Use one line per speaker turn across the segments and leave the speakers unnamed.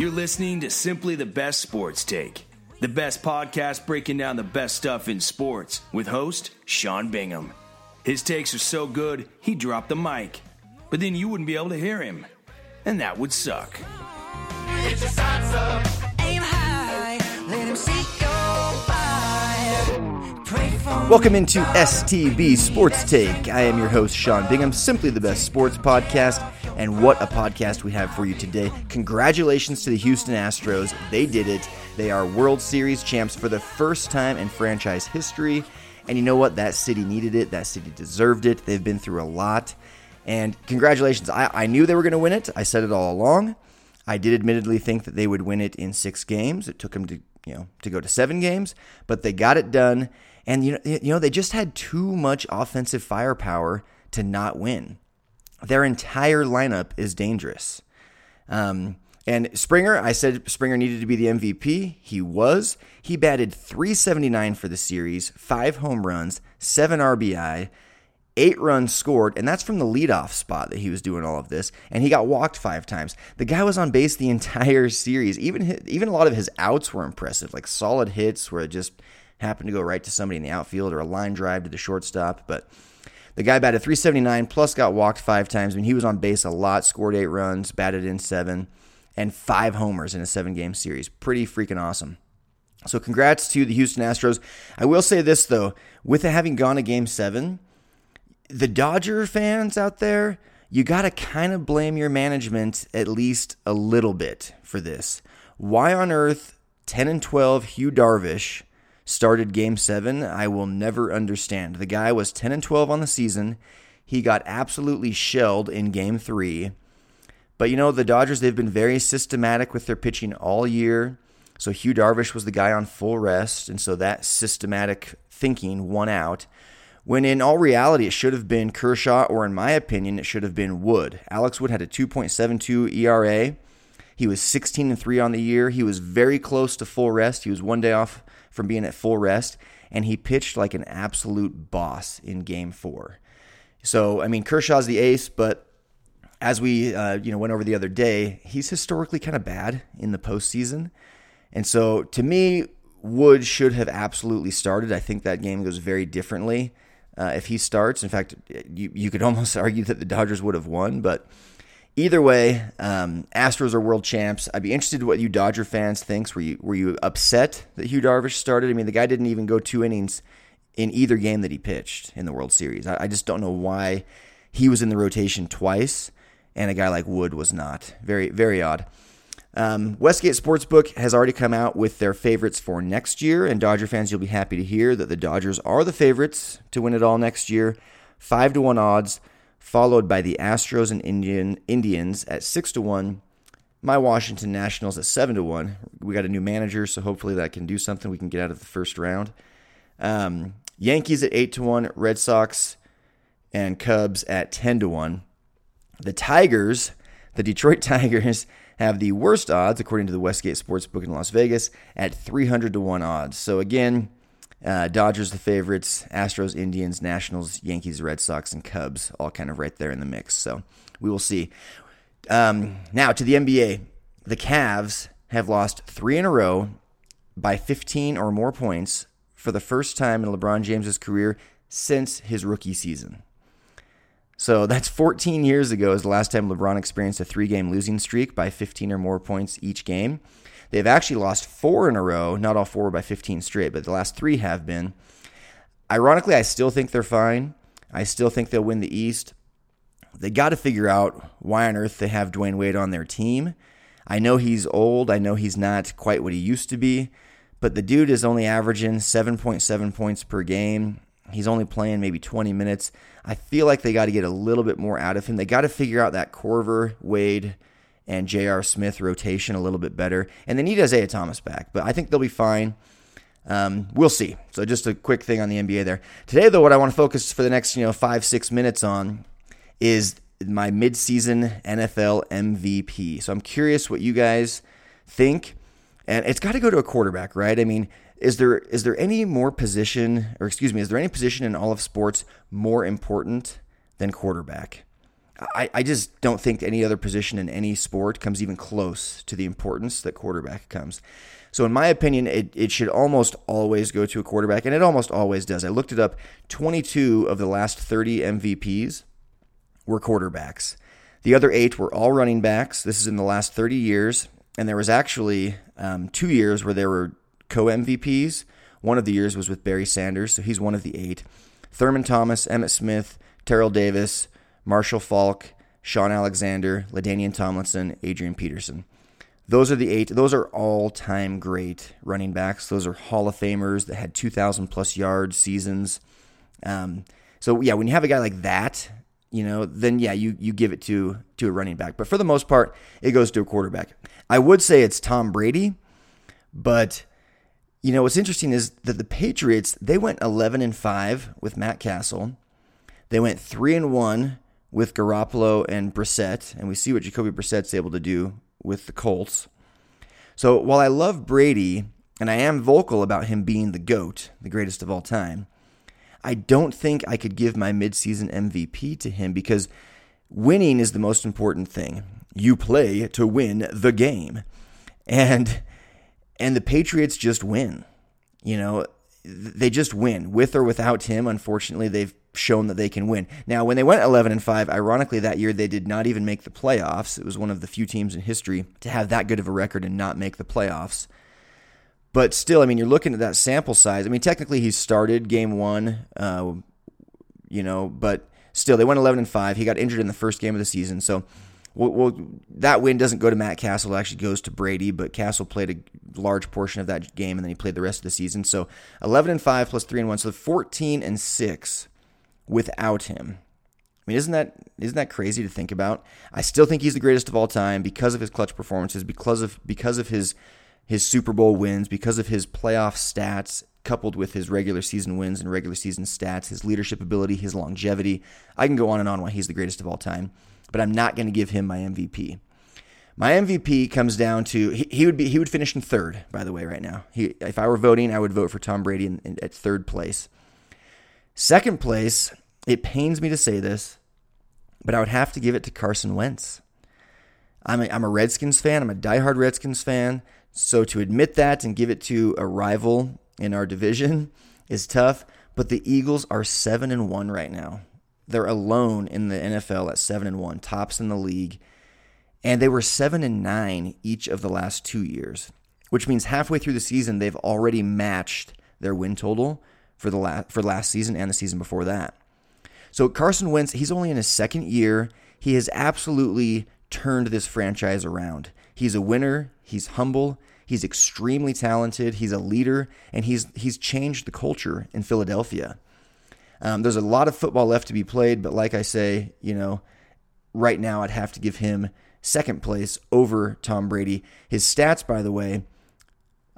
You're listening to Simply the Best Sports Take, the best podcast breaking down the best stuff in sports with host Sean Bingham. His takes are so good, he dropped the mic, but then you wouldn't be able to hear him, and that would suck.
Welcome into STB Sports Take. I am your host, Sean Bingham, simply the best sports podcast. And what a podcast we have for you today. Congratulations to the Houston Astros. They did it. They are World Series champs for the first time in franchise history. And you know what? That city needed it. That city deserved it. They've been through a lot. And congratulations. I, I knew they were going to win it. I said it all along. I did admittedly think that they would win it in six games. It took them to, you know, to go to seven games, but they got it done. And you know, you know, they just had too much offensive firepower to not win. Their entire lineup is dangerous. Um, and Springer, I said Springer needed to be the MVP. He was. He batted 379 for the series, five home runs, seven RBI, eight runs scored, and that's from the leadoff spot that he was doing all of this. And he got walked five times. The guy was on base the entire series. Even even a lot of his outs were impressive, like solid hits where it just happened to go right to somebody in the outfield or a line drive to the shortstop. But the guy batted 379 plus got walked five times. I mean, he was on base a lot, scored eight runs, batted in seven, and five homers in a seven game series. Pretty freaking awesome. So, congrats to the Houston Astros. I will say this, though, with it having gone to game seven, the Dodger fans out there, you got to kind of blame your management at least a little bit for this. Why on earth 10 and 12 Yu Darvish started game 7? I will never understand. The guy was 10 and 12 on the season. He got absolutely shelled in game 3. But you know, the Dodgers they've been very systematic with their pitching all year. So Yu Darvish was the guy on full rest, and so that systematic thinking won out when in all reality it should have been Kershaw, or in my opinion, it should have been Wood. Alex Wood had a 2.72 ERA. He was 16 and 3 on the year. He was very close to full rest. He was one day off from being at full rest, and he pitched like an absolute boss in game four. So, I mean, Kershaw's the ace, but as we uh, you know went over the other day, he's historically kind of bad in the postseason. And so, to me, Wood should have absolutely started. I think that game goes very differently uh, if he starts. In fact, you, you could almost argue that the Dodgers would have won, but either way, um, Astros are world champs. I'd be interested in what you Dodger fans thinks. Were you were you upset that Yu Darvish started? I mean, the guy didn't even go two innings in either game that he pitched in the World Series. I, I just don't know why he was in the rotation twice and a guy like Wood was not. Very very odd. Um, Westgate Sportsbook has already come out with their favorites for next year, and Dodger fans, you'll be happy to hear that the Dodgers are the favorites to win it all next year. Five to one odds, followed by the Astros and Indian Indians at six to one. My Washington Nationals at seven to one. We got a new manager, so hopefully that can do something. We can get out of the first round. Um, Yankees at eight to one. Red Sox and Cubs at ten to one. The Tigers, the Detroit Tigers have the worst odds, according to the Westgate Sportsbook in Las Vegas, at 300 to 1 odds. So again, uh, Dodgers the favorites, Astros, Indians, Nationals, Yankees, Red Sox, and Cubs, all kind of right there in the mix. So we will see. Um, now to the NBA. The Cavs have lost three in a row by 15 or more points for the first time in LeBron James's career since his rookie season. So that's 14 years ago is the last time LeBron experienced a three game losing streak by 15 or more points each game. They've actually lost four in a row, not all four by 15 straight, but the last three have been. Ironically, I still think they're fine. I still think they'll win the East. They got to figure out why on earth they have Dwyane Wade on their team. I know he's old. I know he's not quite what he used to be, but the dude is only averaging 7.7 points per game. He's only playing maybe 20 minutes. I feel like they got to get a little bit more out of him. They got to figure out that Korver, Wade, and J.R. Smith rotation a little bit better. And they need Isaiah Thomas back, but I think they'll be fine. Um, we'll see. So just a quick thing on the NBA there. Today, though, what I want to focus for the next you know five six minutes on is my midseason NFL MVP. So I'm curious what you guys think, and it's got to go to a quarterback, right? I mean, is there is there any more position or excuse me is there any position in all of sports more important than quarterback I, I just don't think any other position in any sport comes even close to the importance that quarterback comes. So, in my opinion, it, it should almost always go to a quarterback, and it almost always does. I looked it up 22 of the last 30 MVPs were quarterbacks. The other eight were all running backs. This is in the last 30 years. And there was actually um, two years where there were co MVPs. One of the years was with Barry Sanders, so he's one of the eight. Thurman Thomas, Emmitt Smith, Terrell Davis, Marshall Faulk, Shaun Alexander, LaDainian Tomlinson, Adrian Peterson. Those are the eight. Those are all time great running backs. Those are Hall of Famers that had 2,000 plus yard seasons. Um, so, yeah, when you have a guy like that, you know, then yeah, you, you give it to, to a running back. But for the most part, it goes to a quarterback. I would say it's Tom Brady, but you know what's interesting is that the Patriots they went 11 and 5 with Matt Cassel. They went 3 and 1 with Garoppolo and Brissett, and we see what Jacoby Brissett's able to do with the Colts. So while I love Brady, and I am vocal about him being the GOAT, the greatest of all time, I don't think I could give my midseason MVP to him because winning is the most important thing. You play to win the game. And and the Patriots just win. You know, they just win with or without him. Unfortunately, they've shown that they can win. Now, when they went 11 and 5, ironically that year they did not even make the playoffs. It was one of the few teams in history to have that good of a record and not make the playoffs. But still, I mean, you're looking at that sample size. I mean, technically he started game 1 uh, you know, but still they went 11 and 5. He got injured in the first game of the season. So well, well, that win doesn't go to Matt Cassel. It actually goes to Brady, but Cassel played a large portion of that game, and then he played the rest of the season. So 11 and 5 plus 3 and 1. So 14 and 6 without him. I mean, isn't that isn't that crazy to think about? I still think he's the greatest of all time because of his clutch performances, because of because of his his Super Bowl wins, because of his playoff stats, coupled with his regular season wins and regular season stats, his leadership ability, his longevity. I can go on and on why he's the greatest of all time, but I'm not going to give him my MVP. My MVP comes down to he, he, would be he would finish in third. By the way, right now, he, if I were voting, I would vote for Tom Brady in, in, at third place. Second place, it pains me to say this, but I would have to give it to Carson Wentz. I'm a, I'm a Redskins fan. I'm a diehard Redskins fan. So to admit that and give it to a rival in our division is tough. But the Eagles are seven and one right now. They're alone in the NFL at seven and one, tops in the league, and they were seven and nine each of the last two years, which means halfway through the season they've already matched their win total for the last for last season and the season before that. So Carson Wentz, he's only in his second year. He has absolutely turned this franchise around. He's a winner. He's humble. He's extremely talented. He's a leader, and he's he's changed the culture in Philadelphia. Um, there's a lot of football left to be played, but like I say, you know, right now I'd have to give him second place over Tom Brady. His stats, by the way,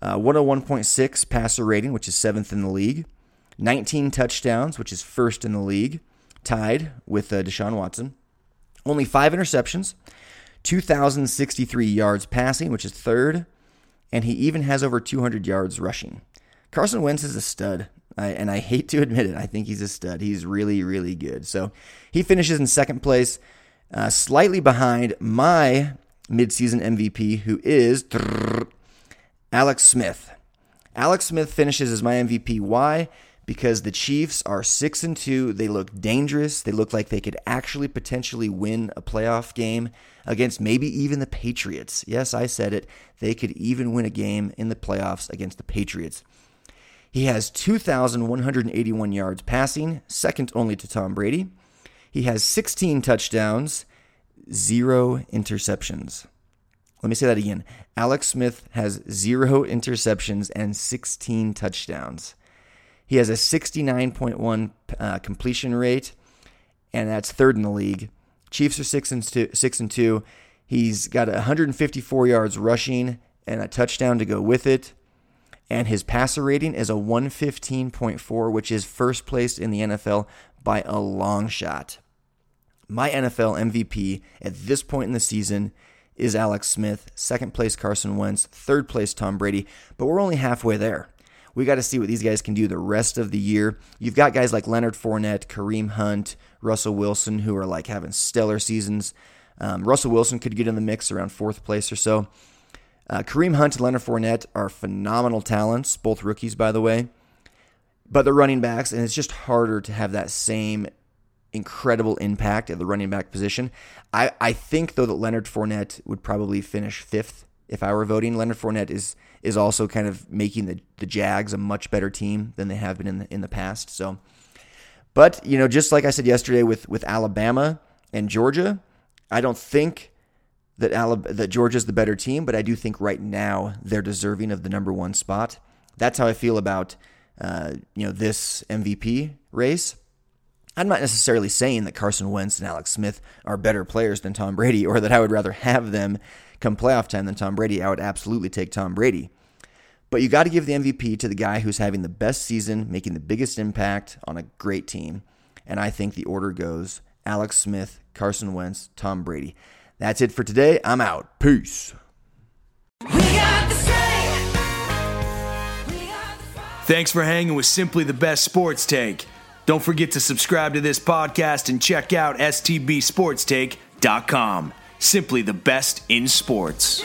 uh, 101.6 passer rating, which is seventh in the league, 19 touchdowns, which is first in the league, tied with uh, Deshaun Watson. Only five interceptions, 2,063 yards passing, which is third, and he even has over 200 yards rushing. Carson Wentz is a stud. And I hate to admit it, I think he's a stud. He's really, really good. So he finishes in second place, uh, slightly behind my midseason MVP, who is Alex Smith. Alex Smith finishes as my MVP. Why? Because the Chiefs are six and two. They look dangerous. They look like they could actually potentially win a playoff game against maybe even the Patriots. Yes, I said it. They could even win a game in the playoffs against the Patriots. He has 2,181 yards passing, second only to Tom Brady. He has 16 touchdowns, zero interceptions. Let me say that again. Alex Smith has zero interceptions and 16 touchdowns. He has a 69.1 uh, completion rate, and that's third in the league. Chiefs are six and two. Six and two. He's got 154 yards rushing and a touchdown to go with it and his passer rating is a 115.4, which is first place in the NFL by a long shot. My NFL MVP at this point in the season is Alex Smith, second place Carson Wentz, third place Tom Brady, but we're only halfway there. We got to see what these guys can do the rest of the year. You've got guys like Leonard Fournette, Kareem Hunt, Russell Wilson, who are like having stellar seasons. Um, Russell Wilson could get in the mix around fourth place or so. Uh, Kareem Hunt and Leonard Fournette are phenomenal talents, both rookies, by the way. But they're running backs, and it's just harder to have that same incredible impact at the running back position. I, I think, though, that Leonard Fournette would probably finish fifth if I were voting. Leonard Fournette is is also kind of making the, the Jags a much better team than they have been in the, in the past. So, but you know, just like I said yesterday with with Alabama and Georgia, I don't think that Alabama, that Georgia's the better team, but I do think right now they're deserving of the number one spot. That's how I feel about uh, you know this MVP race. I'm not necessarily saying that Carson Wentz and Alex Smith are better players than Tom Brady, or that I would rather have them come playoff time than Tom Brady. I would absolutely take Tom Brady. But you got to give the MVP to the guy who's having the best season, making the biggest impact on a great team. And I think the order goes Alex Smith, Carson Wentz, Tom Brady. That's it for today. I'm out. Peace.
Thanks for hanging with Simply the Best Sports Take. Don't forget to subscribe to this podcast and check out stbsportstake.com. Simply the best in sports.